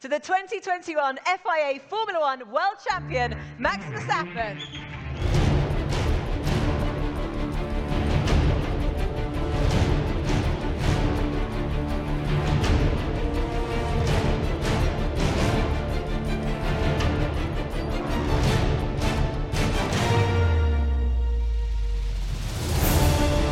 to the 2021 FIA Formula One World Champion, Max Verstappen.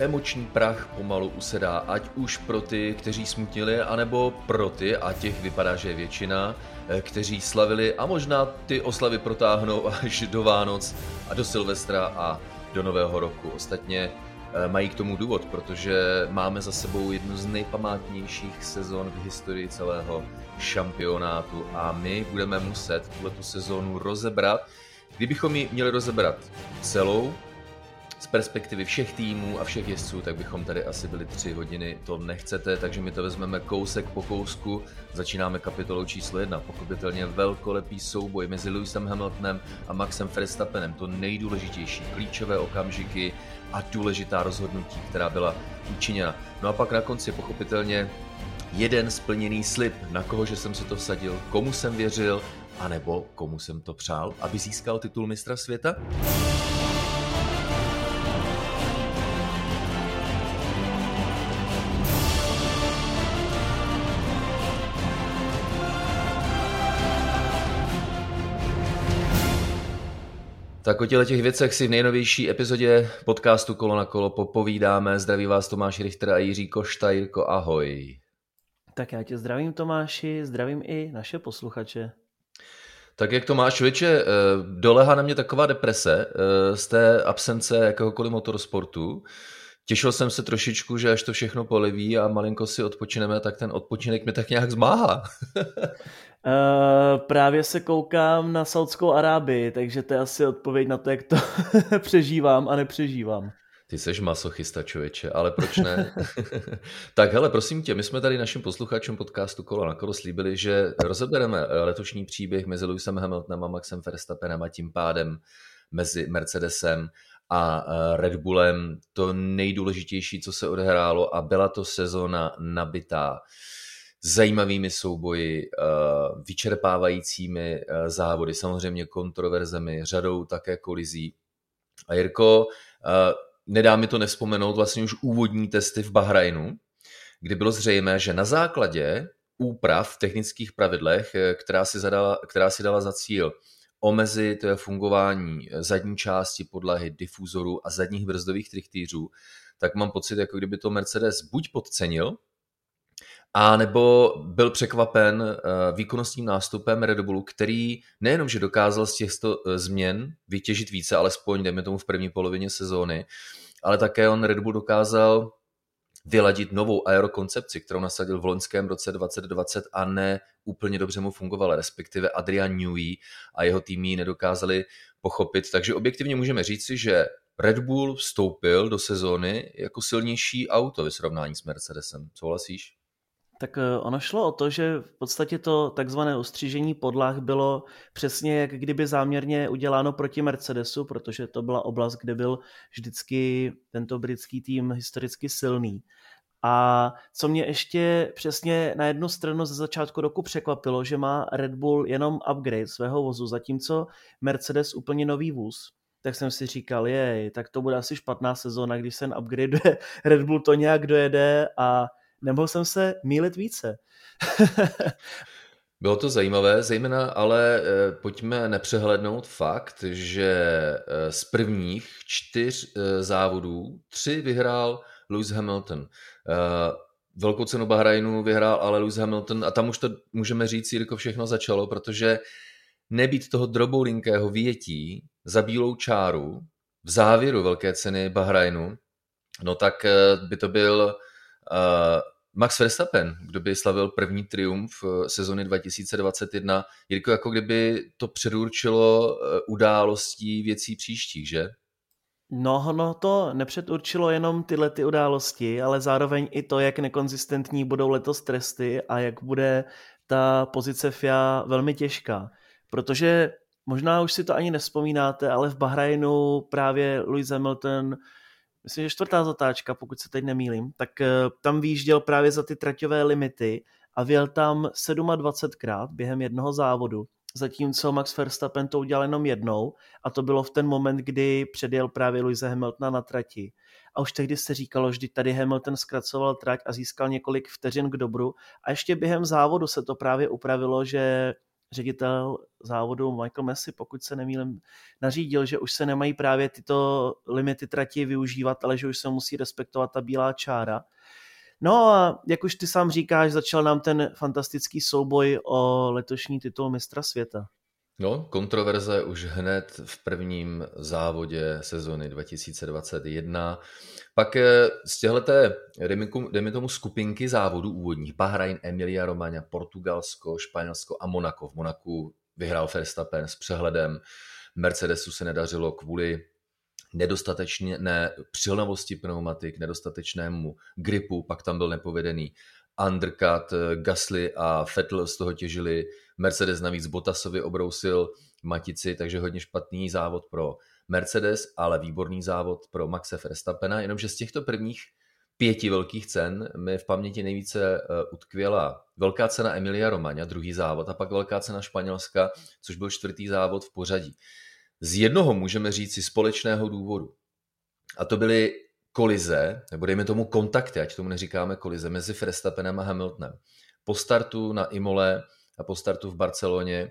Emoční prach pomalu usedá, ať už pro ty, kteří smutnili, anebo pro ty, a těch vypadá, že je většina, eh, kteří slavili a možná ty oslavy protáhnou až do Vánoc a do Silvestra a do Nového roku. Ostatně eh, mají k tomu důvod, protože máme za sebou jednu z nejpamátnějších sezon v historii celého šampionátu a my budeme muset tuto sezónu rozebrat. Kdybychom ji měli rozebrat celou, z perspektivy všech týmů a všech jezdců, tak bychom tady asi byli tři hodiny, to nechcete, takže my to vezmeme kousek po kousku. Začínáme kapitolou číslo jedna, pochopitelně velkolepý souboj mezi Lewisem Hamiltonem a Maxem Verstappenem, to nejdůležitější, klíčové okamžiky a důležitá rozhodnutí, která byla učiněna. No a pak na konci pochopitelně jeden splněný slib, na koho že jsem se to vsadil, komu jsem věřil, anebo komu jsem to přál, aby získal titul mistra světa? Tak o těle těch věcech si v nejnovější epizodě podcastu Kolo na kolo popovídáme. Zdraví vás Tomáš Richter a Jiří Košta. Jirko, ahoj. Tak já tě zdravím Tomáši, zdravím i naše posluchače. Tak jak Tomáš, věče, eh, dolehá na mě taková deprese eh, z té absence jakéhokoliv motorsportu. Těšil jsem se trošičku, že až to všechno poliví a malinko si odpočineme, tak ten odpočinek mi tak nějak zmáhá. Uh, právě se koukám na Saudskou Arábii, takže to je asi odpověď na to, jak to přežívám a nepřežívám. Ty seš masochista, člověče, ale proč ne? tak hele, prosím tě, my jsme tady našim posluchačům podcastu Kolo na kolo slíbili, že rozebereme letošní příběh mezi Lewisem Hamiltonem a Maxem Verstappenem a tím pádem mezi Mercedesem a eh, Red Bullem to nejdůležitější, co se odehrálo a byla to sezona nabitá zajímavými souboji, eh, vyčerpávajícími eh, závody, samozřejmě kontroverzemi, řadou také kolizí. A Jirko, nedá mi to nevzpomenout vlastně už úvodní testy v Bahrajnu, kdy bylo zřejmé, že na základě úprav v technických pravidlech, která si, zadala, která si dala za cíl omezit fungování zadní části podlahy, difuzorů a zadních brzdových trichtýřů, tak mám pocit, jako kdyby to Mercedes buď podcenil, a nebo byl překvapen uh, výkonnostním nástupem Red Bullu, který nejenom, že dokázal z těchto změn vytěžit více, alespoň dejme tomu v první polovině sezóny, ale také on Red Bull dokázal vyladit novou aerokoncepci, kterou nasadil v loňském roce 2020 a ne úplně dobře mu fungovala, respektive Adrian Newey a jeho tým ji nedokázali pochopit. Takže objektivně můžeme říci, že Red Bull vstoupil do sezóny jako silnější auto ve srovnání s Mercedesem. Souhlasíš? Tak eh, ono šlo o to, že v podstatě to takzvané ostřížení podlah bylo přesně jak kdyby záměrně uděláno proti Mercedesu, protože to byla oblast, kde byl vždycky tento britský tým historicky silný. A co mě ještě přesně na jednu stranu ze začátku roku překvapilo, že má Red Bull jenom upgrade svého vozu, zatímco Mercedes úplně nový vůz. Tak jsem si říkal, jej, tak to bude asi špatná sezóna, když se upgrade Red Bull to nějak dojede a nemohl jsem se mílit více. Bylo to zajímavé, zejména ale eh, pojďme nepřehlednout fakt, že eh, z prvních čtyř eh, závodů tři vyhrál Lewis Hamilton. Velkou cenu Bahrajnu vyhrál ale Lewis Hamilton a tam už to můžeme říct, Jirko, všechno začalo, protože nebýt toho droboulinkého větí za bílou čáru v závěru velké ceny Bahrajnu, no tak by to byl Max Verstappen, kdo by slavil první triumf eh, sezony 2021, Jirko, jako kdyby to předurčilo eh, událostí věcí příštích, že? No, no to nepředurčilo jenom tyhle ty události, ale zároveň i to, jak nekonzistentní budou letos tresty a jak bude ta pozice FIA velmi těžká. Protože možná už si to ani nespomínáte, ale v Bahrajnu právě Lewis Hamilton myslím, že čtvrtá zatáčka, pokud se teď nemýlím, tak eh, tam výjížděl právě za ty traťové limity a vyjel tam 27krát během jednoho závodu, zatímco Max Verstappen to udělal jenom jednou a to bylo v ten moment, kdy předjel právě Louise Hamiltona na trati. A už tehdy se říkalo, že tady Hamilton zkracoval trať a získal několik vteřin k dobru. A ještě během závodu se to právě upravilo, že ředitel závodu Michael Messi, pokud se nemýlím, nařídil, že už se nemají právě tyto limity trati využívat, ale že už se musí respektovat ta bílá čára. No a jak už ty sám říkáš, začal nám ten fantastický souboj o letošní titul mistra světa. No, kontroverze už hned v prvním závodě sezony 2021. Pak eh, z těchto, dejme tomu, skupinky závodů úvodních, Bahrain, Emilia Romagna, Portugalsko, Španělsko a Monako. V Monaku vyhrál Verstappen s přehledem. Mercedesu se nedařilo kvůli nedostatečné přilnavosti pneumatik, nedostatečnému gripu, pak tam byl nepovedený undercut, Gasly a Vettel z toho těžili, Mercedes navíc Bottasovi obrousil matici, takže hodně špatný závod pro Mercedes, ale výborný závod pro Maxe Verstappena, jenomže z těchto prvních pěti velkých cen mi v paměti nejvíce eh, utkvěla velká cena Emilia Romagna, druhý závod, a pak velká cena Španělska, což byl čtvrtý závod v pořadí. Z jednoho můžeme říct si společného důvodu. A to byly kolize, nebo dejme tomu kontakty, ať tomu neříkáme kolize, mezi Verstappenem a Hamiltonem. Po startu na Imole a po startu v Barceloně,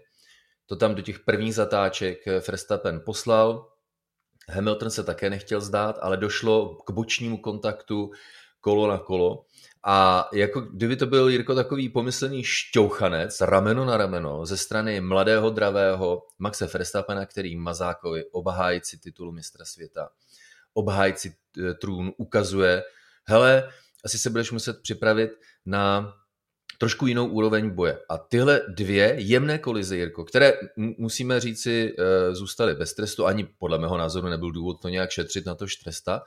to tam do těch prvních zatáček Verstappen poslal, Hamilton se také nechtěl zdát, ale došlo k bočnímu kontaktu kolo na kolo. A jako kdyby to byl Jirko takový pomyslný šťouchanec, rameno na rameno, ze strany mladého, dravého Maxe Verstappena, který Mazákovi, obhájci titulu mistra světa, obhájci eh, trůn, ukazuje, hele, asi se budeš muset připravit na trošku jinou úroveň boje. A tyhle dvě jemné kolize, Jirko, které musíme říci, eh, zůstaly bez trestu, ani podle mého názoru nebyl důvod to nějak šetřit na to tresta,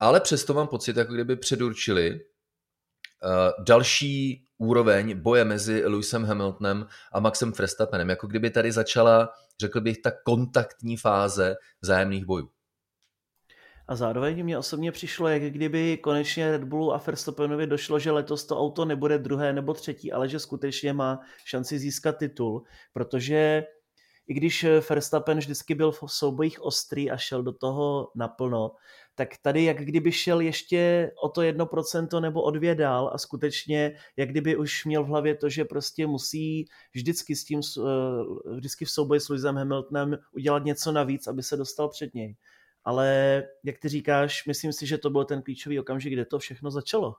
ale přesto mám pocit, jako kdyby předurčili uh, další úroveň boje mezi Lewisem Hamiltonem a Maxem Verstappenem, jako kdyby tady začala, řekl bych, ta kontaktní fáze vzájemných bojů. A zároveň mě osobně přišlo, jak kdyby konečně Red Bullu a Verstappenovi došlo, že letos to auto nebude druhé nebo třetí, ale že skutečně má šanci získat titul, protože i když Verstappen vždycky byl v soubojích ostrý a šel do toho naplno, tak tady jak kdyby šel ještě o to jedno procento nebo o dvě dál a skutečně jak kdyby už měl v hlavě to, že prostě musí vždycky s tím, eh, vždycky v souboji s Lewisem Hamiltonem udělat něco navíc, aby se dostal před něj. Ale jak ty říkáš, myslím si, že to byl ten klíčový okamžik, kde to všechno začalo.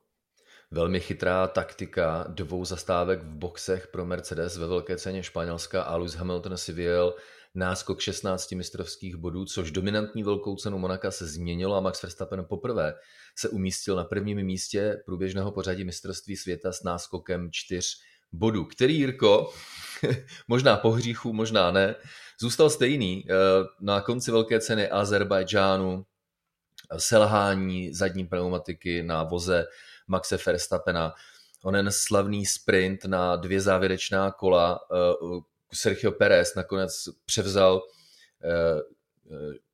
Velmi chytrá taktika dvou zastávek v boxech pro Mercedes ve velké ceně Španělska a Lewis Hamilton si vyjel náskok 16 mistrovských bodů, což dominantní velkou cenu Monaka se změnilo a Max Verstappen poprvé se umístil na prvním místě průběžného pořadí mistrovství světa s náskokem 4 bodů, který Jirko, možná po hříchu, možná ne, zůstal stejný eh, na konci velké ceny Azerbajdžánu, selhání zadní pneumatiky na voze Maxe Verstappena, onen slavný sprint na dvě závěrečná kola, eh, Sergio Perez nakonec převzal eh,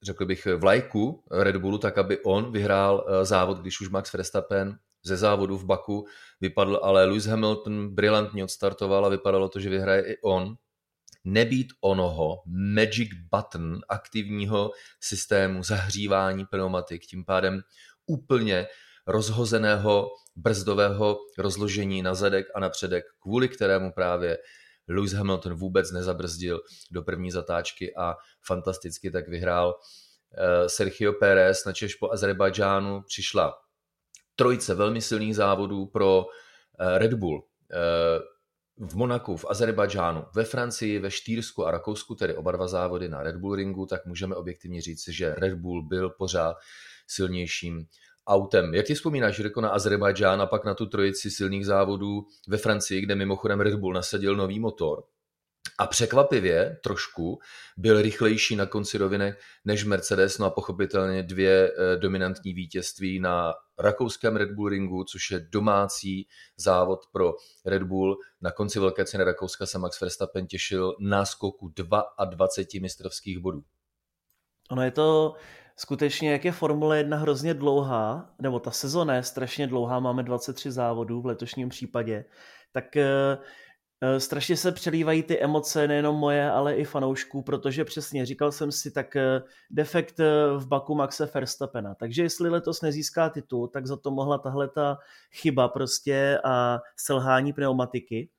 řekl bych, vlajku Red Bullu, tak aby on vyhrál závod, když už Max Verstappen ze závodu v Baku vypadl, ale Lewis Hamilton brilantně odstartoval a vypadalo to, že vyhraje i on. Nebýt onoho magic button aktivního systému zahřívání pneumatik, tím pádem úplně rozhozeného brzdového rozložení na zadek a na předek, kvůli kterému právě Lewis Hamilton vůbec nezabrzdil do první zatáčky a fantasticky tak vyhrál. Eh, Sergio Pérez na Češ po Azerbajdžánu přišla trojce velmi silných závodů pro eh, Red Bull eh, v Monaku, v Azerbajdžánu, ve Francii, ve Štýrsku a Rakousku, tedy oba dva závody na Red Bull ringu, tak můžeme objektivně říct, že Red Bull byl pořád silnějším autem. Jak ti vzpomínáš, Jirko, na Azerbajdžán a pak na tu trojici silných závodů ve Francii, kde mimochodem Red Bull nasadil nový motor? A překvapivě trošku byl rychlejší na konci roviny než Mercedes, no a pochopitelně dvě eh, dominantní vítězství na rakouském Red Bull ringu, což je domácí závod pro Red Bull. Na konci velké ceny Rakouska se Max Verstappen těšil náskoku 22 mistrovských bodů. Ono je to skutečně, jak je Formule 1 hrozně dlouhá, nebo ta sezona je strašně dlouhá, máme 23 závodů v letošním případě, tak Eh, strašně se přelívají ty emoce, nejenom moje, ale i fanoušků, protože přesně říkal jsem si, tak eh, defekt eh, v Baku Maxe Verstappena. Takže jestli letos nezíská titul, tak za to mohla tahle ta chyba prostě a selhání pneumatiky.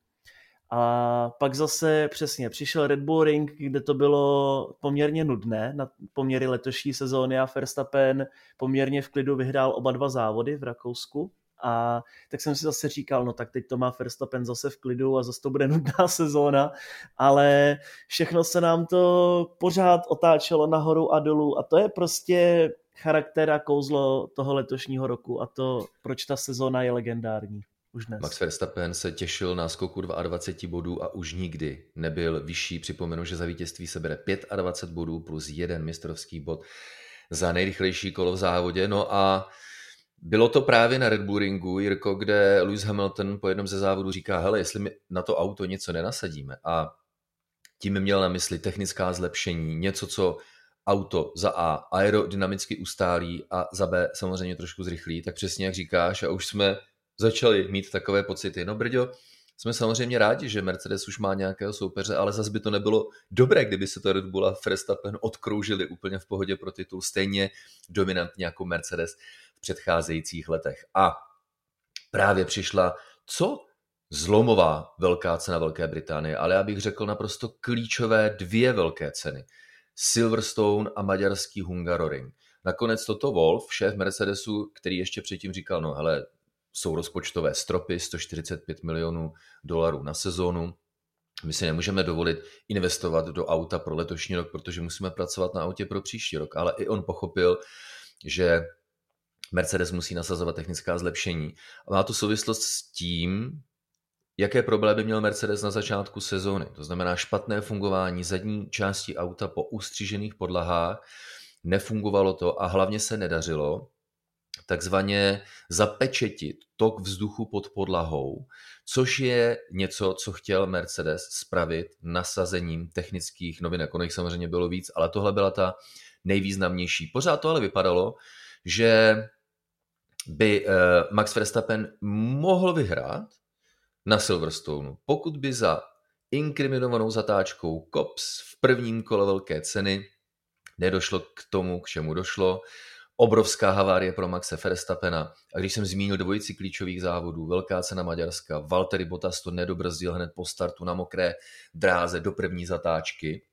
A pak zase přesně přišel Red Bull Ring, kde to bylo poměrně nudné na poměry letošní sezóny a Verstappen poměrně v klidu vyhrál oba dva závody v Rakousku a tak jsem si zase říkal, no tak teď to má Verstappen zase v klidu a zase to bude nudná sezóna, ale všechno se nám to pořád otáčelo nahoru a dolů a to je prostě charakter a kouzlo toho letošního roku a to, proč ta sezóna je legendární. Už dnes. Max Verstappen se těšil na skoku 22 bodů a už nikdy nebyl vyšší. Připomenu, že za vítězství se bere 25 bodů plus jeden mistrovský bod za nejrychlejší kolo v závodě. No a bylo to právě na Red Bull Ringu, Jirko, kde Lewis Hamilton po jednom ze závodů říká, hele, jestli my na to auto něco nenasadíme a tím měl na mysli technická zlepšení, něco, co auto za A aerodynamicky ustálí a za B samozřejmě trošku zrychlí, tak přesně jak říkáš a už jsme začali mít takové pocity. No Brďo, jsme samozřejmě rádi, že Mercedes už má nějakého soupeře, ale zase by to nebylo dobré, kdyby se to Red Bull a Verstappen odkroužili úplně v pohodě pro titul, stejně dominantně jako Mercedes v předcházejících letech. A právě přišla co zlomová velká cena Velké Británie, ale já bych řekl naprosto klíčové dvě velké ceny. Silverstone a maďarský Hungaroring. Nakonec toto Wolf, šéf Mercedesu, který ještě předtím říkal, no hele, jsou rozpočtové stropy 145 milionů dolarů na sezónu. My si nemůžeme dovolit investovat do auta pro letošní rok, protože musíme pracovat na autě pro příští rok. Ale i on pochopil, že Mercedes musí nasazovat technická zlepšení. A má to souvislost s tím, jaké problémy měl Mercedes na začátku sezóny. To znamená špatné fungování zadní části auta po ustřížených podlahách, nefungovalo to a hlavně se nedařilo takzvaně zapečetit tok vzduchu pod podlahou, což je něco, co chtěl Mercedes spravit nasazením technických novinek. Ono jich samozřejmě bylo víc, ale tohle byla ta nejvýznamnější. Pořád to ale vypadalo, že by eh, Max Verstappen mohl vyhrát na Silverstone, pokud by za inkriminovanou zatáčkou COPS v prvním kole velké ceny nedošlo k tomu, k čemu došlo, obrovská havárie pro Maxe Verstappena. A když jsem zmínil dvojici klíčových závodů, velká cena Maďarska, Valtteri Bottas to nedobrzdil hned po startu na mokré dráze do první zatáčky,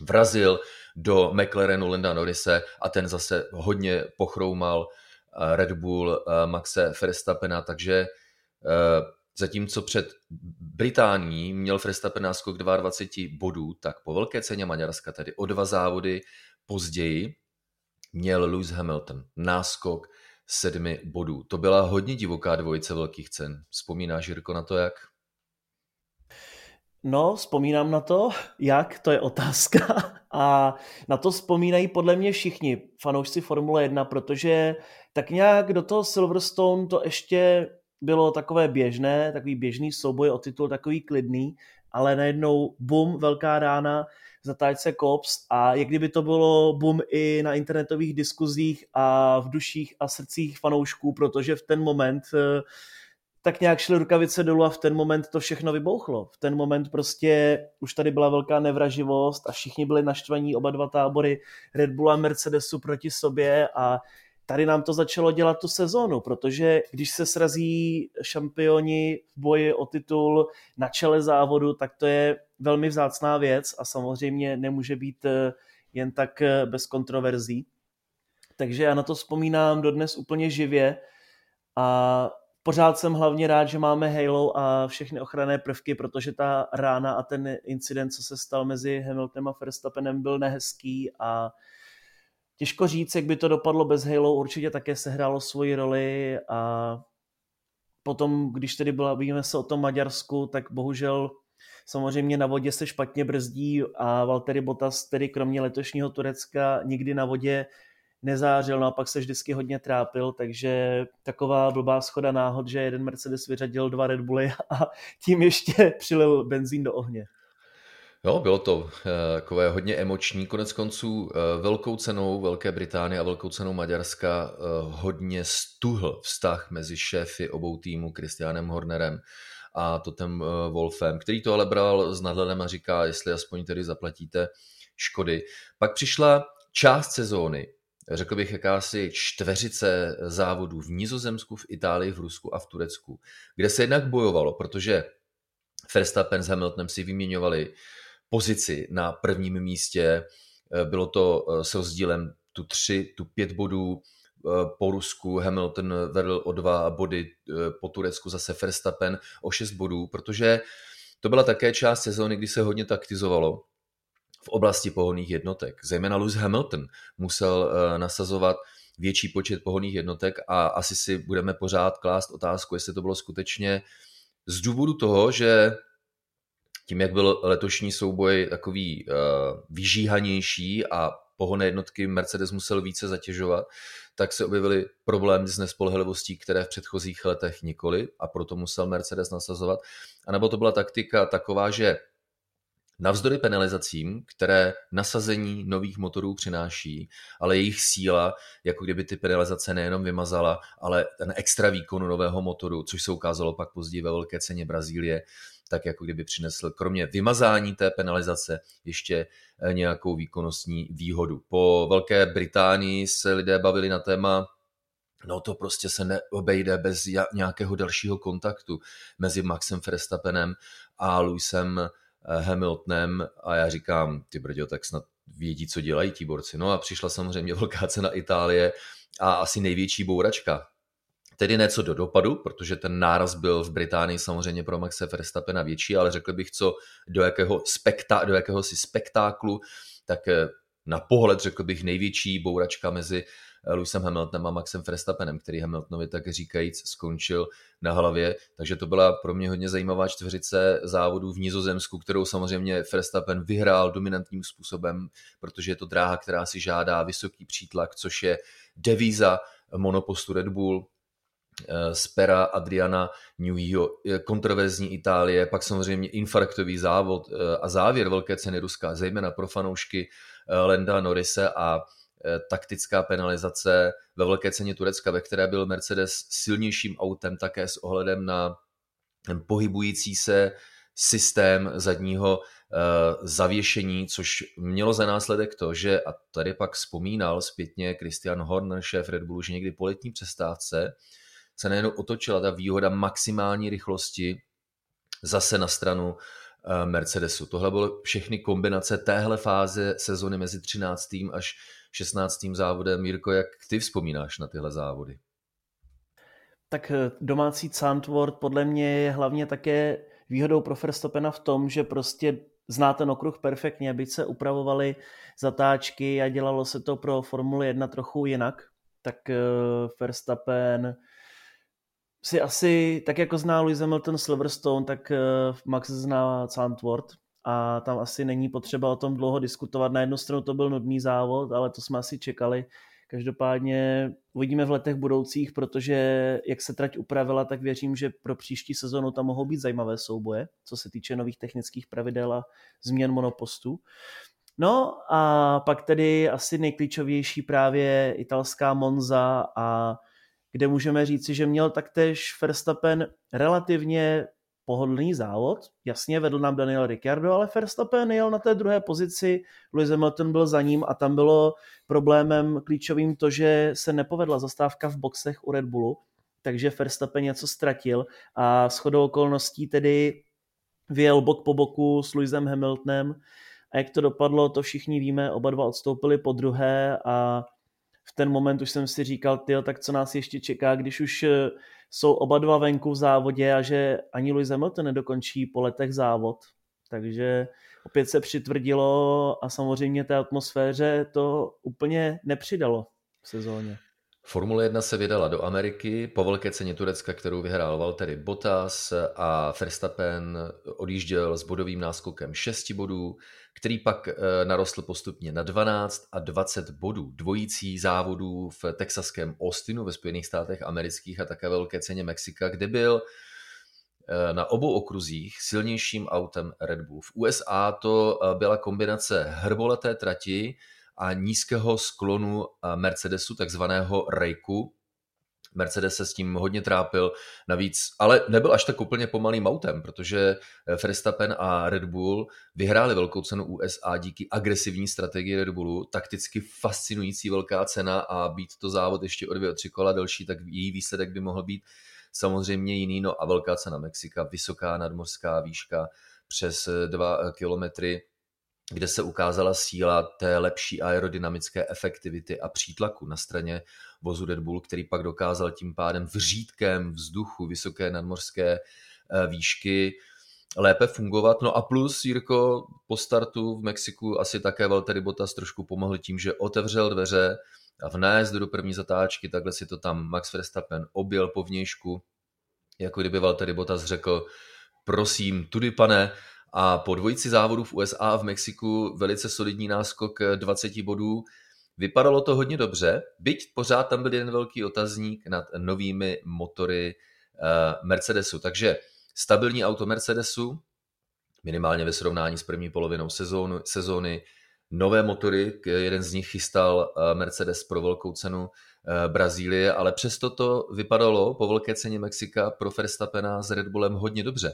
vrazil do McLarenu Linda Norrise a ten zase hodně pochroumal eh, Red Bull eh, Maxe Verstappena, takže eh, zatímco před Británií měl Verstappen náskok 22 bodů, tak po velké ceně Maďarska, tedy o dva závody později, měl Lewis Hamilton náskok sedmi bodů. To byla hodně divoká dvojice velkých cen. Vzpomínáš, Jirko, na to jak? No, vzpomínám na to, jak, to je otázka. A na to vzpomínají podle mě všichni fanoušci Formule 1, protože tak nějak do toho Silverstone to ještě bylo takové běžné, takový běžný souboj o titul, takový klidný, ale najednou bum, velká rána, zatáčce Kops a jak kdyby to bylo boom i na internetových diskuzích a v duších a srdcích fanoušků, protože v ten moment eh, tak nějak šly rukavice dolů a v ten moment to všechno vybouchlo. V ten moment prostě už tady byla velká nevraživost a všichni byli naštvaní, oba dva tábory Red Bull a Mercedesu proti sobě a tady nám to začalo dělat tu sezónu, protože když se srazí šampioni v boji o titul na čele závodu, tak to je velmi vzácná věc a samozřejmě nemůže být eh, jen tak eh, bez kontroverzí. Takže já na to vzpomínám dodnes úplně živě a pořád jsem hlavně rád, že máme Halo a všechny ochranné prvky, protože ta rána a ten incident, co se stal mezi Hamiltonem a Verstappenem, byl nehezký a těžko říct, jak by to dopadlo bez Halo, určitě také sehrálo svoji roli a potom, když tedy bavíme se o tom Maďarsku, tak bohužel samozřejmě na vodě se špatně brzdí a Valtteri Bottas tedy kromě letošního Turecka nikdy na vodě nezářil, no a pak se vždycky hodně trápil, takže taková blbá schoda náhod, že jeden Mercedes vyřadil dva Red Bully a tím ještě přilil benzín do ohně. Jo, bylo to eh, takové hodně emoční. Konec konců eh, velkou cenou Velké Británie a velkou cenou Maďarska eh, hodně stuhl vztah mezi šéfy obou týmů, Christianem Hornerem a Totem Wolfem, který to ale bral s nadhledem a říká, jestli aspoň tedy zaplatíte škody. Pak přišla část sezóny, řekl bych, jakási čtveřice závodů v Nizozemsku, v Itálii, v Rusku a v Turecku, kde se jednak bojovalo, protože Verstappen s Hamiltonem si vyměňovali pozici na prvním místě, bylo to s rozdílem tu tři, tu pět bodů, po Rusku Hamilton vedl o dva body, po Turecku zase Verstappen o šest bodů, protože to byla také část sezóny, kdy se hodně taktizovalo v oblasti pohonných jednotek. Zejména Lewis Hamilton musel eh, nasazovat větší počet pohonných jednotek a asi si budeme pořád klást otázku, jestli to bylo skutečně z důvodu toho, že tím, jak byl letošní souboj takový uh, vyžíhanější a pohonné jednotky Mercedes musel více zatěžovat, tak se objevily problémy s nespolehlivostí, které v předchozích letech nikoli a proto musel Mercedes nasazovat. A nebo to byla taktika taková, že Navzdory penalizacím, které nasazení nových motorů přináší, ale jejich síla, jako kdyby ty penalizace nejenom vymazala, ale ten extra výkon nového motoru, což se ukázalo pak později ve velké ceně Brazílie, tak jako kdyby přinesl kromě vymazání té penalizace ještě eh, nějakou výkonnostní výhodu. Po Velké Británii se lidé bavili na téma No to prostě se neobejde bez nějakého dalšího kontaktu mezi Maxem Verstappenem a Lewisem Eh, Hamiltonem a já říkám, ty brďo, tak snad vědí, co dělají ti borci. No a přišla samozřejmě velká cena Itálie a asi největší bouračka. Tedy něco do dopadu, protože ten náraz byl v Británii samozřejmě pro Maxe Verstappena větší, ale řekl bych, co do jakého, spekta, do jakého si spektáklu, tak eh, na pohled řekl bych největší bouračka mezi Lewisem Hamiltonem a Maxem Verstappenem, který Hamiltonovi tak říkajíc skončil na hlavě. Takže to byla pro mě hodně zajímavá čtveřice závodů v Nizozemsku, kterou samozřejmě Verstappen vyhrál dominantním způsobem, protože je to dráha, která si žádá vysoký přítlak, což je devíza monopostu Red Bull, eh, z pera Adriana Neweyho, kontroverzní Itálie, pak samozřejmě infarktový závod eh, a závěr velké ceny Ruska, zejména pro fanoušky eh, Lenda Norise a Eh, taktická penalizace ve velké ceně Turecka, ve které byl Mercedes silnějším autem také s ohledem na pohybující se systém zadního eh, zavěšení, což mělo za následek to, že, a tady pak vzpomínal zpětně Christian Horner, šéf Red Bullu, že někdy po letní přestávce se nejen otočila ta výhoda maximální rychlosti zase na stranu eh, Mercedesu. Tohle byly všechny kombinace téhle fáze sezony mezi 13. až 16. závodem. Mirko, jak ty vzpomínáš na tyhle závody? Tak eh, domácí Zandvoort podle mě je hlavně také výhodou pro Verstappena v tom, že prostě zná ten okruh perfektně, byť se upravovaly zatáčky a dělalo se to pro Formuli 1 trochu jinak, tak eh, Verstappen si asi, tak jako zná Lewis Hamilton Silverstone, tak eh, Max zná Zandvoort a tam asi není potřeba o tom dlouho diskutovat. Na jednu stranu to byl nudný závod, ale to jsme asi čekali. Každopádně uvidíme v letech budoucích, protože jak se trať upravila, tak věřím, že pro příští sezonu tam mohou být zajímavé souboje, co se týče nových technických pravidel a změn monopostu. No a pak tedy asi nejklíčovější právě italská Monza a kde můžeme říci, že měl taktéž Verstappen relativně pohodlný závod. Jasně vedl nám Daniel Ricciardo, ale Verstappen jel na té druhé pozici, Lewis Hamilton byl za ním a tam bylo problémem klíčovým to, že se nepovedla zastávka v boxech u Red Bullu, takže Verstappen něco ztratil a shodou okolností tedy vyjel bok po boku s Lewisem Hamiltonem a jak to dopadlo, to všichni víme, oba dva odstoupili po druhé a v ten moment už jsem si říkal, tyjo, tak co nás ještě čeká, když už jsou oba dva venku v závodě a že ani Lewis Hamilton nedokončí po letech závod. Takže opět se přitvrdilo a samozřejmě té atmosféře to úplně nepřidalo v sezóně. Formule 1 se vydala do Ameriky po velké ceně Turecka, kterou vyhrál Valtteri Bottas a Verstappen odjížděl s bodovým náskokem 6 bodů, který pak eh, narostl postupně na 12 a 20 bodů. Dvojící závodů v texaském Austinu ve Spojených státech amerických a také velké ceně Mexika, kde byl eh, na obou okruzích silnějším autem Red Bull. V USA to eh, byla kombinace hrboleté trati, a nízkého sklonu Mercedesu, takzvaného Rejku, Mercedes se s tím hodně trápil, navíc, ale nebyl až tak úplně pomalým autem, protože Verstappen a Red Bull vyhráli velkou cenu USA díky agresivní strategii Red Bullu, takticky fascinující velká cena a být to závod ještě o dvě, o tři kola delší, tak její výsledek by mohl být samozřejmě jiný, no a velká cena Mexika, vysoká nadmořská výška přes dva kilometry, kde se ukázala síla té lepší aerodynamické efektivity a přítlaku na straně vozu Red Bull, který pak dokázal tím pádem v řídkém vzduchu vysoké nadmořské eh, výšky lépe fungovat. No a plus, Jirko, po startu v Mexiku asi také Valtteri Bottas trošku pomohl tím, že otevřel dveře a v nájezdu do první zatáčky, takhle si to tam Max Verstappen objel po vnějšku, jako kdyby Valtteri Bottas řekl, prosím, tudy pane, a po dvojici závodů v USA a v Mexiku velice solidní náskok 20 bodů. Vypadalo to hodně dobře, byť pořád tam byl jeden velký otazník nad novými motory eh, Mercedesu. Takže stabilní auto Mercedesu, minimálně ve srovnání s první polovinou sezónu, sezóny, nové motory, jeden z nich chystal eh, Mercedes pro velkou cenu eh, Brazílie, ale přesto to vypadalo po velké ceně Mexika pro Verstappena s Red Bullem hodně dobře.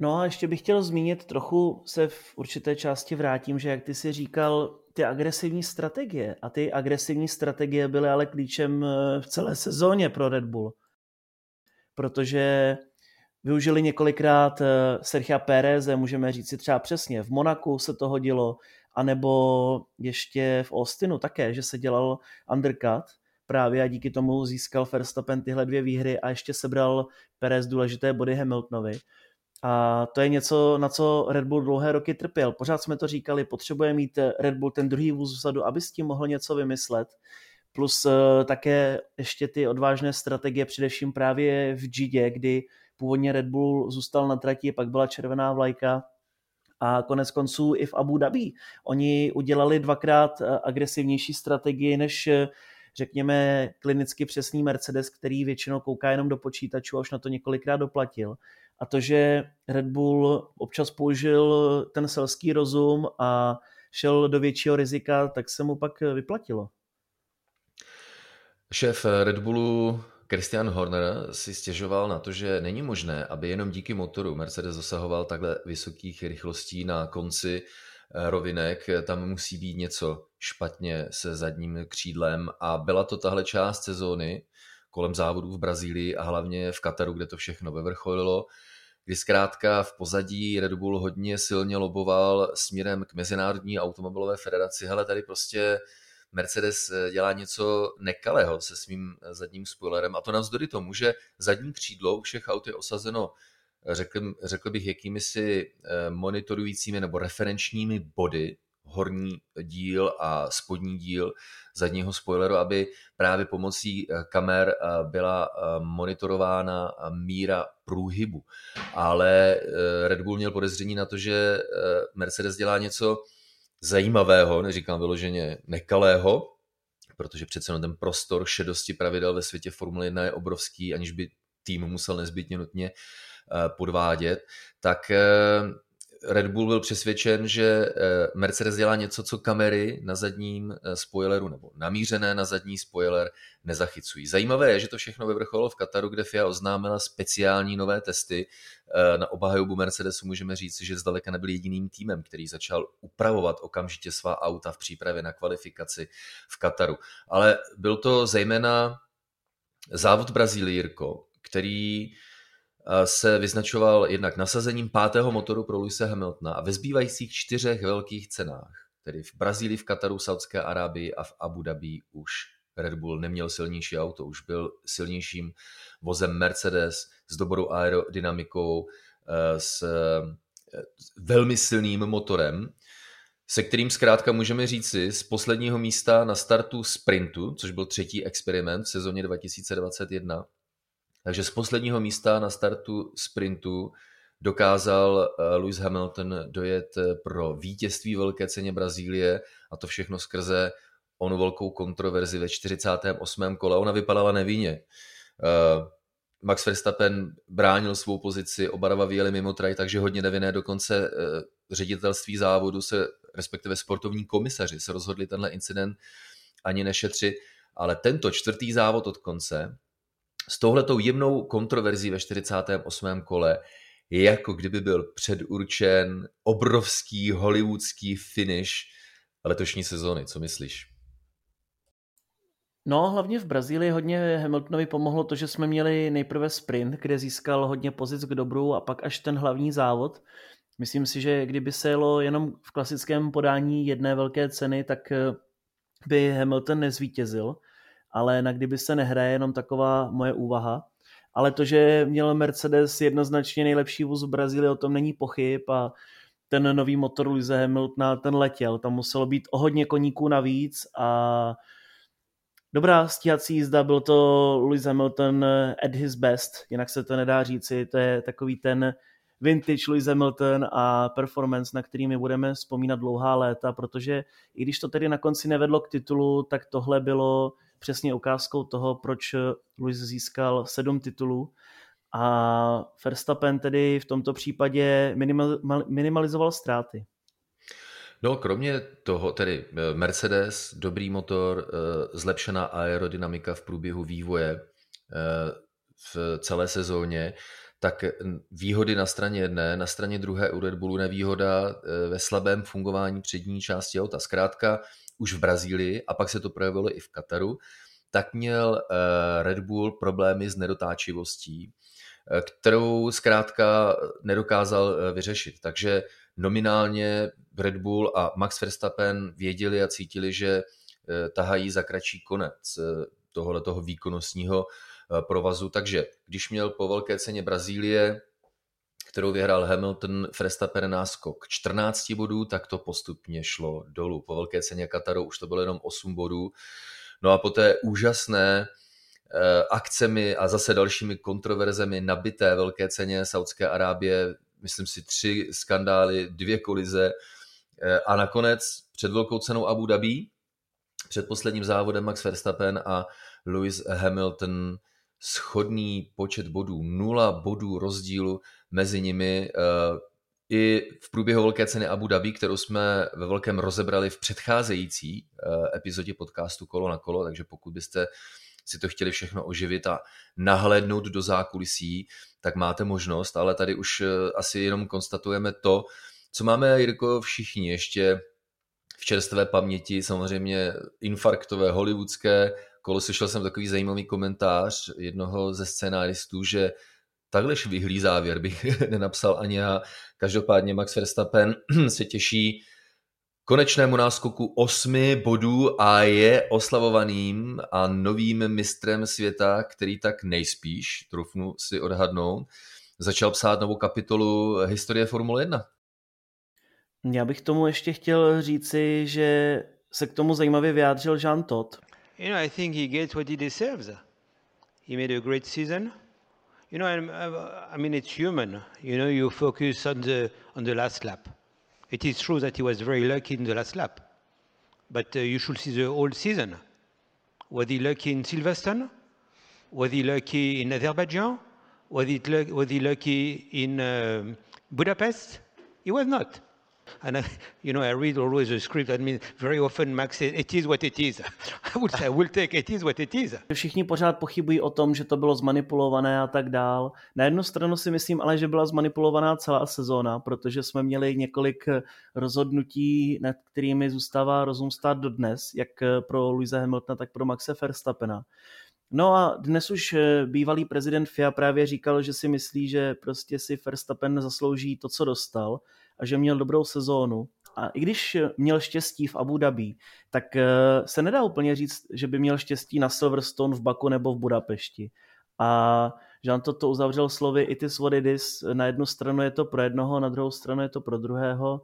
No a ještě bych chtěl zmínit, trochu se v určité části vrátím, že jak ty si říkal, ty agresivní strategie a ty agresivní strategie byly ale klíčem eh, v celé sezóně pro Red Bull. Protože využili několikrát eh, Sergio Pérez, můžeme říct si třeba přesně, v Monaku se to hodilo, anebo ještě v Austinu také, že se dělal undercut právě a díky tomu získal Verstappen tyhle dvě výhry a ještě sebral Perez důležité body Hamiltonovi. A to je něco, na co Red Bull dlouhé roky trpěl. Pořád jsme to říkali, potřebuje mít Red Bull ten druhý vůz vzadu, aby s tím mohl něco vymyslet. Plus eh, také ještě ty odvážné strategie, především právě v Gidě, kdy původně Red Bull zůstal na trati, pak byla červená vlajka, a konec konců i v Abu Dhabi. Oni udělali dvakrát eh, agresivnější strategii než eh, řekněme klinicky přesný Mercedes, který většinou kouká jenom do počítačů a už na to několikrát doplatil a to, že Red Bull občas použil ten selský rozum a šel do většího rizika, tak se mu pak vyplatilo. Šéf Red Bullu Christian Horner si stěžoval na to, že není možné, aby jenom díky motoru Mercedes dosahoval takhle vysokých rychlostí na konci eh, rovinek. Tam musí být něco špatně se zadním křídlem a byla to tahle část sezóny kolem závodů v Brazílii a hlavně v Kataru, kde to všechno vyvrcholilo kdy zkrátka v pozadí Red Bull hodně silně loboval směrem k Mezinárodní automobilové federaci. Hele, tady prostě Mercedes eh, dělá něco nekalého se svým eh, zadním spoilerem a to navzdory tomu, že zadní křídlo u všech aut je osazeno řekl, řekl bych jakými si eh, monitorujícími nebo referenčními body, horní díl a spodní díl zadního spoileru, aby právě pomocí eh, kamer eh, byla eh, monitorována míra průhybu. Ale Red Bull měl podezření na to, že Mercedes dělá něco zajímavého, neříkám vyloženě nekalého, protože přece ten prostor šedosti pravidel ve světě Formule 1 je obrovský, aniž by tým musel nezbytně nutně podvádět, tak Red Bull byl přesvědčen, že eh, Mercedes dělá něco, co kamery na zadním eh, spoileru nebo namířené na zadní spoiler nezachycují. Zajímavé je, že to všechno vyvrcholilo v Kataru, kde FIA oznámila speciální nové testy. Eh, na obhajobu Mercedesu můžeme říct, že zdaleka nebyl jediným týmem, který začal upravovat okamžitě svá auta v přípravě na kvalifikaci v Kataru. Ale byl to zejména závod Brazílii, který se vyznačoval jednak nasazením pátého motoru pro Luise Hamiltona a ve zbývajících čtyřech velkých cenách, tedy v Brazílii, v Kataru, Saudské Arábii a v Abu Dhabi už Red Bull neměl silnější auto, už byl silnějším vozem Mercedes s dobrou aerodynamikou, eh, s eh, velmi silným motorem, se kterým zkrátka můžeme říci z posledního místa na startu sprintu, což byl třetí experiment v sezóně 2021, takže z posledního místa na startu sprintu dokázal eh, Lewis Hamilton dojet eh, pro vítězství velké ceně Brazílie a to všechno skrze onu velkou kontroverzi ve 48. kole. Ona vypadala nevinně. Eh, Max Verstappen bránil svou pozici, oba dva vyjeli mimo traj, takže hodně nevinné, dokonce ředitelství závodu se, respektive sportovní komisaři se rozhodli tenhle incident ani nešetřit ale tento čtvrtý závod od konce s touhletou jemnou kontroverzí ve 48. kole je jako kdyby byl předurčen obrovský hollywoodský finish letošní sezóny. Co myslíš? No, hlavně v Brazílii hodně Hamiltonovi pomohlo to, že jsme měli nejprve sprint, kde získal hodně pozic k dobru a pak až ten hlavní závod. Myslím si, že kdyby se jelo jenom v klasickém podání jedné velké ceny, tak eh, by Hamilton nezvítězil, ale na kdyby se nehraje jenom taková moje úvaha. Ale to, že měl Mercedes jednoznačně nejlepší vůz v Brazílii, o tom není pochyb a ten nový motor Luise Hamiltona, ten letěl, tam muselo být o hodně koníků navíc a dobrá stíhací jízda, byl to Lewis Hamilton at his best, jinak se to nedá říci, to je takový ten vintage Lewis Hamilton a performance, na kterými budeme vzpomínat dlouhá léta, protože i když to tedy na konci nevedlo k titulu, tak tohle bylo přesně ukázkou toho, proč Lewis získal sedm titulů a Verstappen tedy v tomto případě minimalizoval ztráty. No, kromě toho, tedy eh, Mercedes, dobrý motor, eh, zlepšená aerodynamika v průběhu vývoje eh, v celé sezóně, tak výhody na straně jedné, na straně druhé u Red Bullu nevýhoda ve slabém fungování přední části auta. Zkrátka už v Brazílii a pak se to projevilo i v Kataru, tak měl Red Bull problémy s nedotáčivostí, kterou zkrátka nedokázal vyřešit. Takže nominálně Red Bull a Max Verstappen věděli a cítili, že tahají za kratší konec tohoto toho výkonnostního provazu. Takže když měl po velké ceně Brazílie, kterou vyhrál Hamilton, Verstappen náskok 14 bodů, tak to postupně šlo dolů. Po velké ceně Kataru už to bylo jenom 8 bodů. No a po té úžasné akcemi a zase dalšími kontroverzemi nabité velké ceně Saudské Arábie myslím si, tři skandály, dvě kolize eh, a nakonec před velkou cenou Abu Dhabi, před posledním závodem Max Verstappen a Lewis Hamilton schodný počet bodů, nula bodů rozdílu mezi nimi eh, i v průběhu velké ceny Abu Dhabi, kterou jsme ve velkém rozebrali v předcházející eh, epizodě podcastu Kolo na kolo, takže pokud byste si to chtěli všechno oživit a nahlédnout do zákulisí, tak máte možnost, ale tady už eh, asi jenom konstatujeme to, co máme, Jirko, všichni ještě v čerstvé paměti, samozřejmě infarktové, hollywoodské, kolo slyšel jsem takový zajímavý komentář jednoho ze scénáristů, že takhle švihlý závěr bych nenapsal ani já. Každopádně Max Verstappen se těší konečnému náskoku osmi bodů a je oslavovaným a novým mistrem světa, který tak nejspíš, trufnu si odhadnout, začal psát novou kapitolu historie Formule 1. Já bych tomu ještě chtěl říci, že se k tomu zajímavě vyjádřil Jean Todt. You know, I think he gets what he deserves. He made a great season. You know, I mean, it's human. You know, you focus on the on the last lap. It is true that he was very lucky in the last lap, but uh, you should see the whole season. Was he lucky in Silverstone? Was he lucky in Azerbaijan? Was, it was he lucky in uh, Budapest? He was not. And I, you know, I read always the script. I mean, very often Max says, it is what it is. I would say, I will take it is what it is. Všichni pořád pochybují o tom, že to bylo zmanipulované a tak dál. Na jednu stranu si myslím ale, že byla zmanipulovaná celá sezóna, protože jsme měli několik rozhodnutí, nad kterými zůstává rozum stát dodnes, jak pro Luise Hamiltona, tak pro Maxe Verstappena. No a dnes už bývalý prezident FIA právě říkal, že si myslí, že prostě si Verstappen zaslouží to, co dostal a že měl dobrou sezónu. A i když měl štěstí v Abu Dhabi, tak eh, se nedá úplně říct, že by měl štěstí na Silverstone v Baku nebo v Budapešti. A Jean to uzavřel slovy it is what it is. Na jednu stranu je to pro jednoho, na druhou stranu je to pro druhého.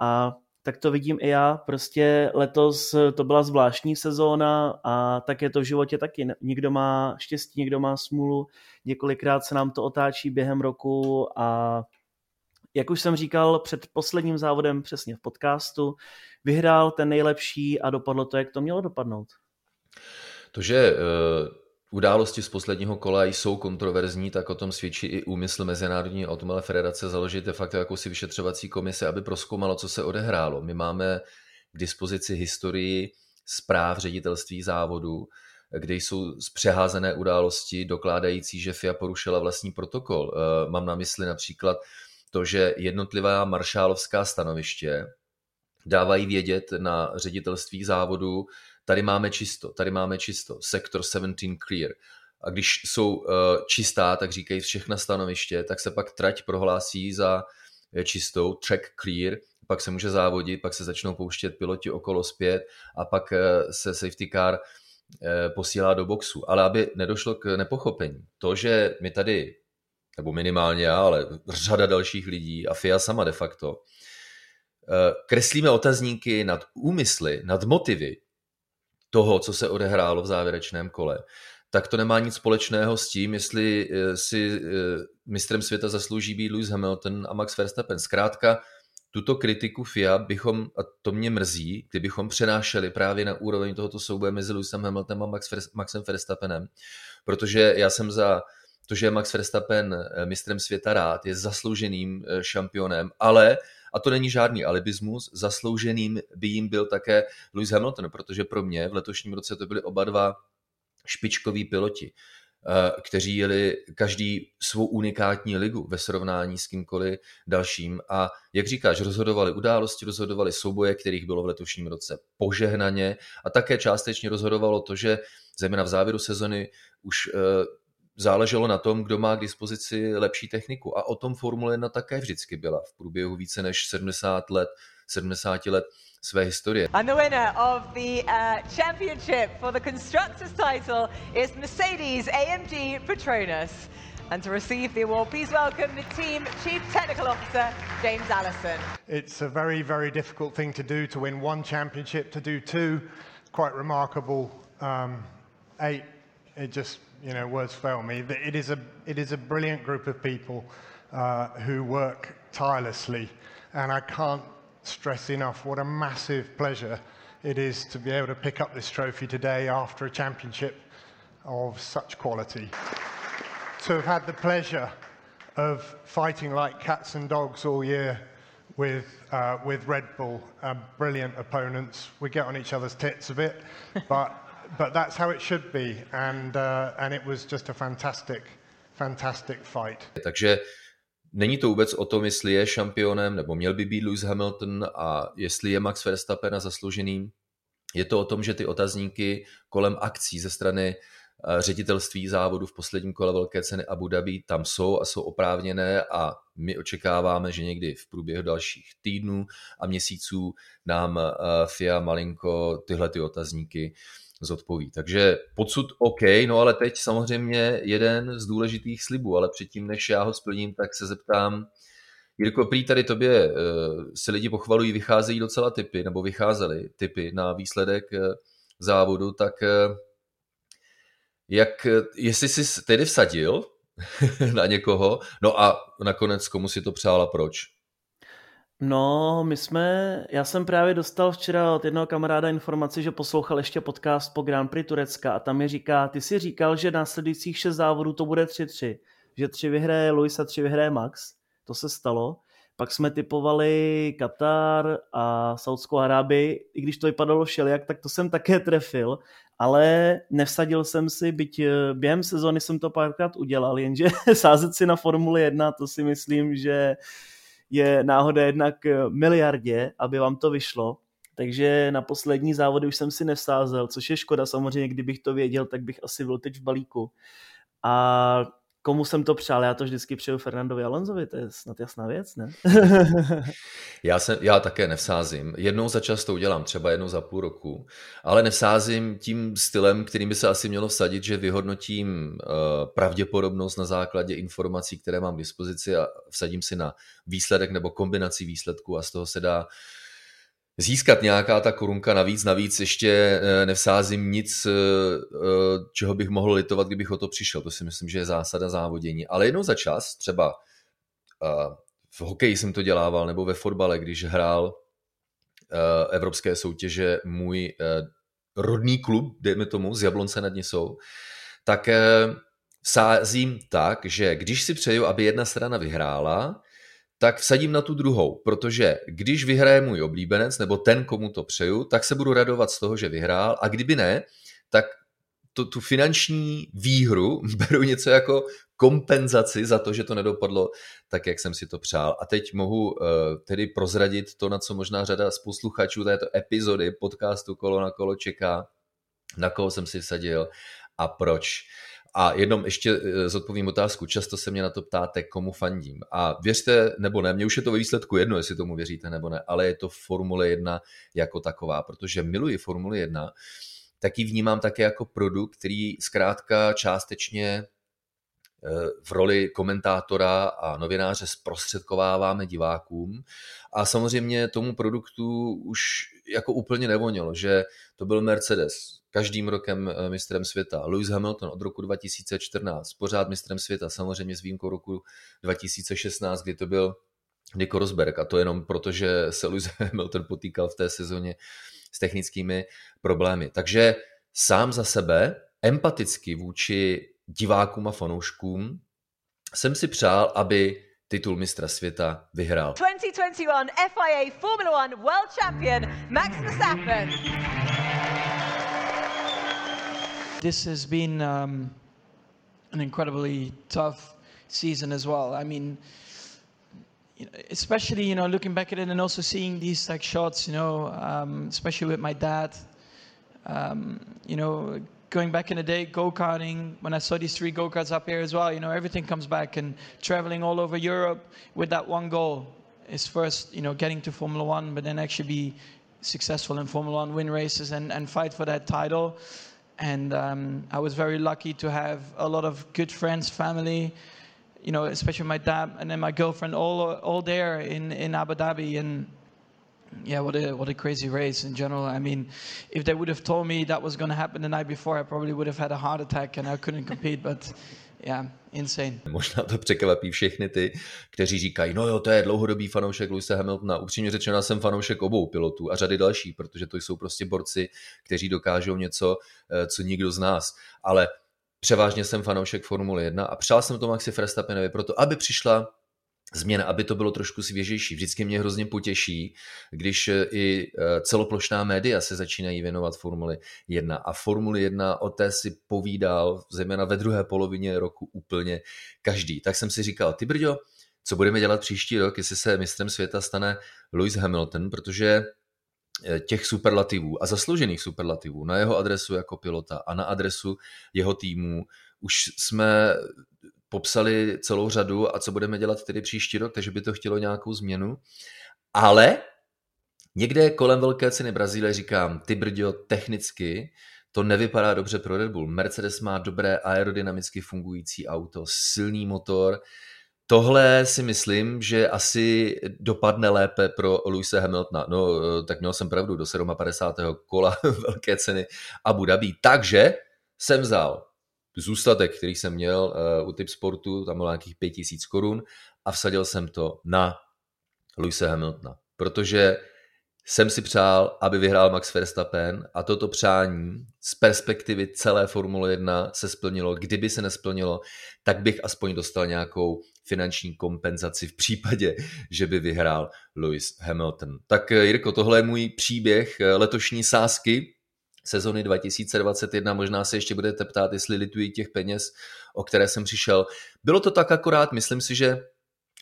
A tak to vidím i já. Prostě letos to byla zvláštní sezóna a tak je to v životě taky. Někdo má štěstí, někdo má smůlu. Několikrát se nám to otáčí během roku a jak už jsem říkal před posledním závodem přesně v podcastu, vyhrál ten nejlepší a dopadlo to, jak to mělo dopadnout. To, že uh, události z posledního kola jsou kontroverzní, tak o tom svědčí i úmysl Mezinárodní automobilové federace založit de facto jakousi vyšetřovací komise, aby proskoumalo, co se odehrálo. My máme k dispozici historii zpráv ředitelství závodu, kde jsou zpřeházené události dokládající, že FIA porušila vlastní protokol. Eh, mám na mysli například to, že jednotlivá maršálovská stanoviště dávají vědět na ředitelství závodu, tady máme čisto, tady máme čisto, sektor 17 clear. A když jsou eh, čistá, tak říkají všechna stanoviště, tak se pak trať prohlásí za čistou, track clear, pak se může závodit, pak se začnou pouštět piloti okolo zpět a pak eh, se safety car eh, posílá do boxu. Ale aby nedošlo k nepochopení, to, že my tady, nebo minimálně já, ale řada dalších lidí a FIA sama de facto, kreslíme otazníky nad úmysly, nad motivy toho, co se odehrálo v závěrečném kole, tak to nemá nic společného s tím, jestli eh, si eh, mistrem světa zaslouží být Lewis Hamilton a Max Verstappen. Zkrátka, tuto kritiku FIA bychom, a to mě mrzí, kdybychom přenášeli právě na úroveň tohoto souboje mezi Lewisem Hamiltonem a Max, Maxem Verstappenem, protože já jsem za to, že je Max Verstappen eh, mistrem světa rád, je zaslouženým šampionem, ale a to není žádný alibismus, zaslouženým by jim byl také Lewis Hamilton, protože pro mě v letošním roce to byly oba dva špičkoví piloti, eh, kteří jeli každý svou unikátní ligu ve srovnání s kýmkoliv dalším. A jak říkáš, rozhodovali události, rozhodovali souboje, kterých bylo v letošním roce požehnaně. A také částečně rozhodovalo to, že zejména v závěru sezony už eh, záleželo na tom, kdo má k dispozici lepší techniku. A o tom Formule 1 také vždycky byla v průběhu více než 70 let, 70 let své historie. And the winner of the uh, championship for the constructors title is Mercedes AMG Petronas. And to receive the award, please welcome the team Chief Technical Officer, James Allison. It's a very, very difficult thing to do to win one championship, to do two, quite remarkable. Um, eight, it just, you know, words fail me. It is a, it is a brilliant group of people uh, who work tirelessly, and I can't stress enough what a massive pleasure it is to be able to pick up this trophy today after a championship of such quality. To have had the pleasure of fighting like cats and dogs all year with, uh, with Red Bull, uh, brilliant opponents. We get on each other's tits a bit, but, but that's how it should be. And, uh, and it was just a fantastic, fantastic fight. Takže Není to vůbec o tom, jestli je šampionem, nebo měl by být Lewis Hamilton a jestli je Max Verstappen a zaslouženým. Je to o tom, že ty otazníky kolem akcí ze strany eh, ředitelství závodu v posledním kole velké ceny Abu Dhabi tam jsou a jsou oprávněné a my očekáváme, že někdy v průběhu dalších týdnů a měsíců nám eh, FIA malinko tyhle ty otazníky zodpoví. Takže podsud OK, no ale teď samozřejmě jeden z důležitých slibů, ale předtím, než já ho splním, tak se zeptám, Jirko, prý tady tobě uh, se lidi pochvalují, vycházejí docela typy, nebo vycházely typy na výsledek uh, závodu, tak uh, jak, jestli jsi tedy vsadil na někoho, no a nakonec komu si to přála, proč? No, my jsme, já jsem právě dostal včera od jednoho kamaráda informaci, že poslouchal ještě podcast po Grand Prix Turecka a tam mi říká, ty si říkal, že následujících šest závodů to bude 3-3, že tři vyhraje Luis a tři vyhraje Max, to se stalo. Pak jsme typovali Katar a Saudskou Arábii, i když to vypadalo všelijak, tak to jsem také trefil, ale nevsadil jsem si, byť eh, během sezóny jsem to párkrát udělal, jenže sázet si na Formuli 1, to si myslím, že je náhoda jednak miliardě, aby vám to vyšlo. Takže na poslední závody už jsem si nevsázel, což je škoda samozřejmě, kdybych to věděl, tak bych asi byl teď v balíku. A komu jsem to přál, já to vždycky přeju Fernandovi Alonsovi, to je snad jasná věc, ne? já, se, já také nevsázím. Jednou za čas to udělám, třeba jednou za půl roku, ale nevsázím tím stylem, kterým by se asi mělo vsadit, že vyhodnotím uh, pravděpodobnost na základě informací, které mám k dispozici a vsadím si na výsledek nebo kombinaci výsledků a z toho se dá uh, získat nějaká ta korunka navíc. Navíc ještě eh, nevsázím nic, eh, eh, čeho bych mohl litovat, kdybych o to přišel. To si myslím, že je zásada závodění. Ale jednou za čas, třeba v hokeji jsem to dělával, nebo ve fotbale, když hrál evropské soutěže můj rodný klub, dejme tomu, z Jablonce nad Nisou, tak sázím tak, že když si přeju, aby jedna strana vyhrála, tak vsadím na tu druhou, protože když vyhraje můj oblíbenec nebo ten, komu to přeju, tak se budu radovat z toho, že vyhrál a kdyby ne, tak to, tu finanční výhru beru něco jako kompenzaci za to, že to nedopadlo tak, jak jsem si to přál. A teď mohu uh, tedy prozradit to, na co možná řada z posluchačů této epizody podcastu Kolo na kolo čeká, na koho jsem si vsadil a proč. A jednom ještě eh, zodpovím otázku. Často se mě na to ptáte, komu fandím. A věřte nebo ne, mně už je to ve výsledku jedno, jestli tomu věříte nebo ne, ale je to Formule 1 jako taková, protože miluji Formule 1, tak ji vnímám také jako produkt, který zkrátka částečně v roli komentátora a novináře zprostředkováváme divákům. A samozřejmě tomu produktu už jako úplně nevonilo, že to byl Mercedes, každým rokem eh, mistrem světa. Lewis Hamilton od roku 2014, pořád mistrem světa, samozřejmě s výjimkou roku 2016, kdy to byl Nico Rosberg a to jenom proto, že se Lewis Hamilton potýkal v té sezóně s technickými problémy. Takže sám za sebe, empaticky vůči divákům a fanouškům, jsem si přál, aby titul mistra světa vyhrál. 2021 FIA Formula 1 World Champion Max Verstappen. This has been um, an incredibly tough season as well. I mean, you know, especially you know looking back at it and also seeing these like shots, you know, um, especially with my dad. Um, you know, going back in the day, go karting. When I saw these three go karts up here as well, you know, everything comes back and traveling all over Europe with that one goal is first, you know, getting to Formula One, but then actually be successful in Formula One, win races, and, and fight for that title. And um, I was very lucky to have a lot of good friends, family, you know, especially my dad and then my girlfriend, all all there in in Abu Dhabi. And yeah, what a what a crazy race in general. I mean, if they would have told me that was going to happen the night before, I probably would have had a heart attack and I couldn't compete. But yeah, insane. Možná to překvapí všechny ty, kteří říkají, no jo, to je dlouhodobý fanoušek Luisa Hamiltona. Upřímně řečeno, jsem fanoušek obou pilotů a řady dalších, protože to jsou prostě borci, kteří dokážou něco, eh, co nikdo z nás. Ale převážně jsem fanoušek Formule 1 a přál jsem to Maxi Verstappenovi proto, aby přišla změna, aby to bylo trošku svěžejší. Vždycky mě hrozně potěší, když eh, i eh, celoplošná média se začínají věnovat Formuli 1. A Formuli 1 o té si povídal, zejména ve druhé polovině roku úplně každý. Tak jsem si říkal, ty brďo, co budeme dělat příští rok, jestli se mistrem světa stane Lewis Hamilton, protože eh, těch superlativů a zasloužených superlativů na jeho adresu jako pilota a na adresu jeho týmu už jsme popsali celou řadu a co budeme dělat tedy příští rok, takže by to chtělo nějakou změnu. Ale někde kolem velké ceny Brazílie říkám, ty brďo, technicky to nevypadá dobře pro Red Bull. Mercedes má dobré aerodynamicky fungující auto, silný motor. Tohle si myslím, že asi dopadne lépe pro Luise Hamiltona. No, tak měl jsem pravdu, do 57. kola velké ceny Abu Dhabi. Takže jsem vzal zůstatek, který jsem měl uh, u typ sportu, tam bylo nějakých 5000 korun a vsadil jsem to na Luise Hamiltona, protože jsem si přál, aby vyhrál Max Verstappen a toto přání z perspektivy celé Formule 1 se splnilo. Kdyby se nesplnilo, tak bych aspoň dostal nějakou finanční kompenzaci v případě, že by vyhrál Lewis Hamilton. Tak eh, Jirko, tohle je můj příběh eh, letošní sásky sezony 2021. Možná se ještě budete ptát, jestli litují těch peněz, o které jsem přišel. Bylo to tak akorát, myslím si, že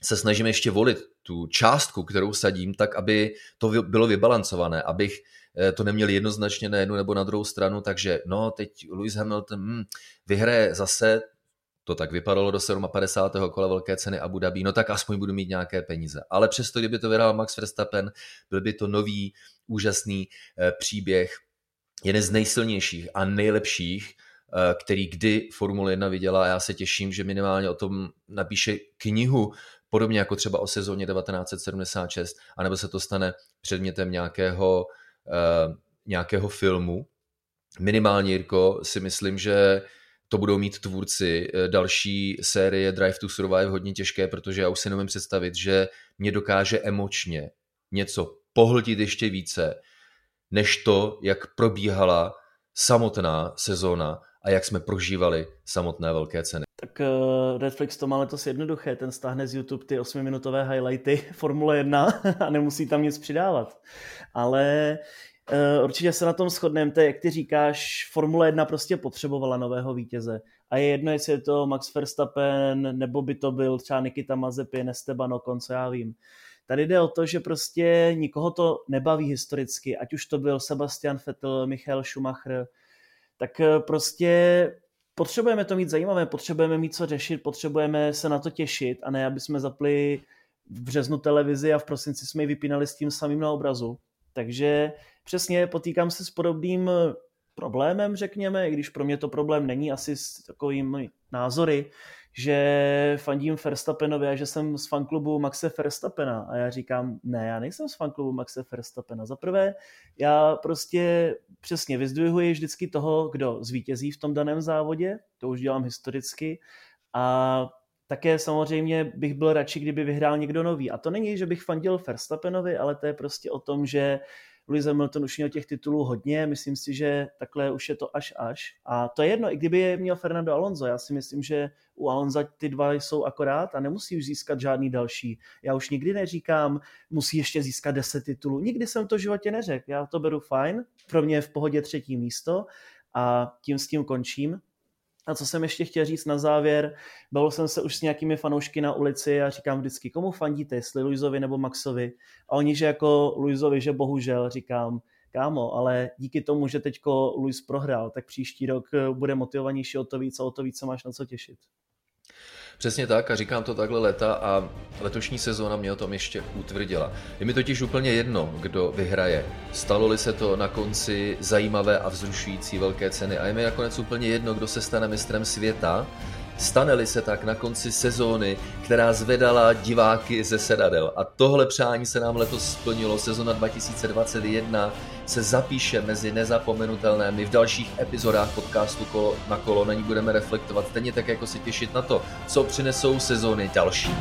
se snažím ještě volit tu částku, kterou sadím, tak aby to bylo vybalancované, abych eh, to neměl jednoznačně na jednu nebo na druhou stranu, takže no, teď Lewis Hamilton hm, vyhraje zase, to tak vypadalo do 57. kola velké ceny Abu Dhabi, no tak aspoň budu mít nějaké peníze. Ale přesto, kdyby to vyhrál Max Verstappen, byl by to nový, úžasný eh, příběh jeden z nejsilnějších a nejlepších, eh, který kdy Formule 1 viděla a já se těším, že minimálně o tom napíše knihu, podobně jako třeba o sezóně 1976, anebo se to stane předmětem nějakého, uh, nějakého filmu. Minimálně, Jirko, si myslím, že to budou mít tvůrci eh, další série Drive to Survive hodně těžké, protože já už si nemůžu představit, že mě dokáže emočně něco pohltit ještě více, než to, jak probíhala samotná sezóna a jak jsme prožívali samotné velké ceny. Tak uh, Netflix to má letos jednoduché, ten stáhne z YouTube ty 8-minutové highlighty Formule 1 a nemusí tam nic přidávat. Ale uh, určitě se na tom shodneme, jak ty říkáš, Formule 1 prostě potřebovala nového vítěze. A je jedno, jestli je to Max Verstappen, nebo by to byl třeba Nikita Mazepin, Esteban Ocon, co já vím. Tady jde o to, že prostě nikoho to nebaví historicky, ať už to byl Sebastian Vettel, Michael Schumacher, tak eh, prostě potřebujeme to mít zajímavé, potřebujeme mít co řešit, potřebujeme se na to těšit a ne, aby jsme zapli v březnu televizi a v prosinci jsme ji vypínali s tím samým na obrazu. Takže přesně potýkám se s podobným problémem, řekněme, i když pro mě to problém není asi s takovými názory, že fandím Verstappenovi a že jsem z fanklubu Maxe Verstappena. A já říkám, ne, já nejsem z fanklubu Maxe Verstappena. Za prvé, já prostě přesně vyzdvihuji vždycky toho, kdo zvítězí v tom daném závodě, to už dělám historicky, a také samozřejmě bych byl radši, kdyby vyhrál někdo nový. A to není, že bych fandil Verstappenovi, ale to je prostě o tom, že Lewis Hamilton už měl těch titulů hodně, myslím si, že takhle už je to až až. A to je jedno, i kdyby je měl Fernando Alonso, já si myslím, že u Alonso ty dva jsou akorát a nemusí už získat žádný další. Já už nikdy neříkám, musí ještě získat 10 titulů. Nikdy jsem to v životě neřekl. Já to beru fajn, pro mě je v pohodě třetí místo a tím s tím končím. A co jsem ještě chtěl říct na závěr, bavil jsem se už s nějakými fanoušky na ulici a říkám vždycky, komu fandíte, jestli Luizovi nebo Maxovi. A oni, že jako Luizovi, že bohužel, říkám, kámo, ale díky tomu, že teďko Luis prohrál, tak příští rok bude motivovanější o to víc a o to víc se máš na co těšit. Přesně tak a říkám to takhle leta a letošní sezóna mě o tom ještě utvrdila. Je mi totiž úplně jedno, kdo vyhraje. Stalo-li se to na konci zajímavé a vzrušující velké ceny a je mi nakonec úplně jedno, kdo se stane mistrem světa, Stane-li se tak na konci sezóny, která zvedala diváky ze sedadel. A tohle přání se nám letos splnilo. Sezona 2021 se zapíše mezi nezapomenutelné. My v dalších epizodách podcastu kolo na kolo na ní budeme reflektovat, stejně tak jako si těšit na to, co přinesou sezóny další.